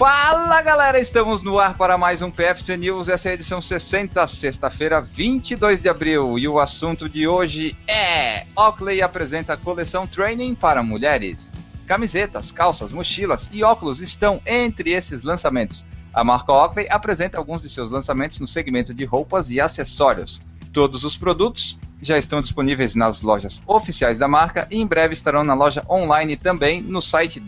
Fala galera, estamos no ar para mais um PFC News. Essa é a edição 60, sexta-feira, 22 de abril. E o assunto de hoje é: Oakley apresenta a coleção Training para mulheres. Camisetas, calças, mochilas e óculos estão entre esses lançamentos. A marca Oakley apresenta alguns de seus lançamentos no segmento de roupas e acessórios. Todos os produtos já estão disponíveis nas lojas oficiais da marca e em breve estarão na loja online também no site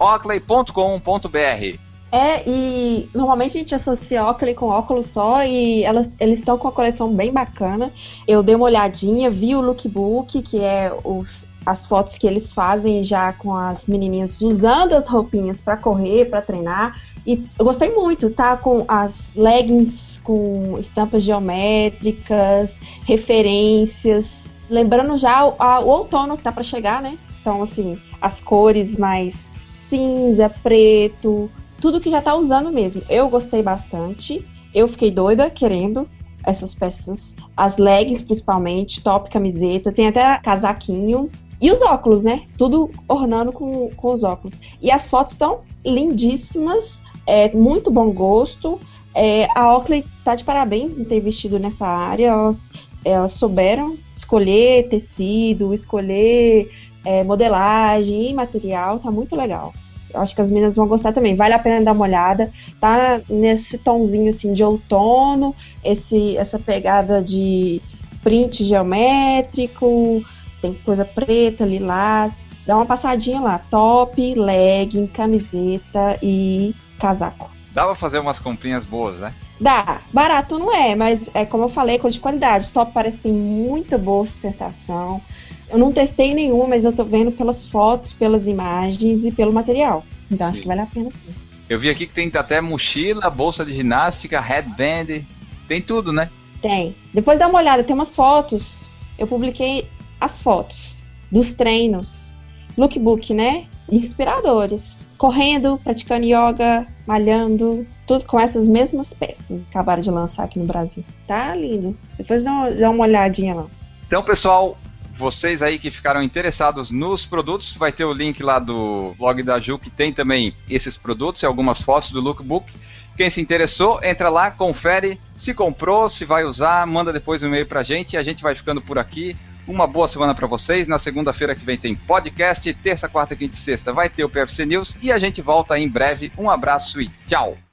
www.oakley.com.br. É, e normalmente a gente associa Oakley com óculos só e elas, eles estão com uma coleção bem bacana. Eu dei uma olhadinha, vi o lookbook, que é os, as fotos que eles fazem já com as menininhas usando as roupinhas para correr, para treinar. E eu gostei muito, tá? Com as leggings com estampas geométricas, referências, lembrando já o, a, o outono que tá para chegar, né? Então, assim, as cores mais cinza, preto, tudo que já tá usando mesmo. Eu gostei bastante. Eu fiquei doida querendo essas peças, as leggings principalmente, top camiseta, tem até casaquinho. E os óculos, né? Tudo ornando com, com os óculos. E as fotos estão lindíssimas, é muito bom gosto. É, a Oakley tá de parabéns em ter investido nessa área. Elas, elas souberam escolher tecido, escolher é, modelagem e material. Tá muito legal. Eu acho que as meninas vão gostar também. Vale a pena dar uma olhada. Tá nesse tomzinho assim de outono, esse, essa pegada de print geométrico, tem coisa preta, lilás. Dá uma passadinha lá. Top, legging, camiseta e casaco. Dá pra fazer umas comprinhas boas, né? Dá. Barato não é, mas é como eu falei, coisa de qualidade. Top parece que tem muita boa sustentação. Eu não testei nenhum, mas eu tô vendo pelas fotos, pelas imagens e pelo material. Então sim. acho que vale a pena sim. Eu vi aqui que tem até mochila, bolsa de ginástica, headband, tem tudo, né? Tem. Depois dá uma olhada, tem umas fotos. Eu publiquei as fotos dos treinos, lookbook, né? Inspiradores correndo, praticando yoga, malhando, tudo com essas mesmas peças. Acabaram de lançar aqui no Brasil. Tá lindo. Depois dá uma olhadinha lá. Então, pessoal, vocês aí que ficaram interessados nos produtos, vai ter o link lá do blog da Ju, que tem também esses produtos e algumas fotos do lookbook. Quem se interessou, entra lá, confere se comprou, se vai usar, manda depois um e-mail pra gente e a gente vai ficando por aqui. Uma boa semana para vocês. Na segunda-feira que vem tem podcast. Terça, quarta, quinta e sexta vai ter o PFC News. E a gente volta em breve. Um abraço e tchau!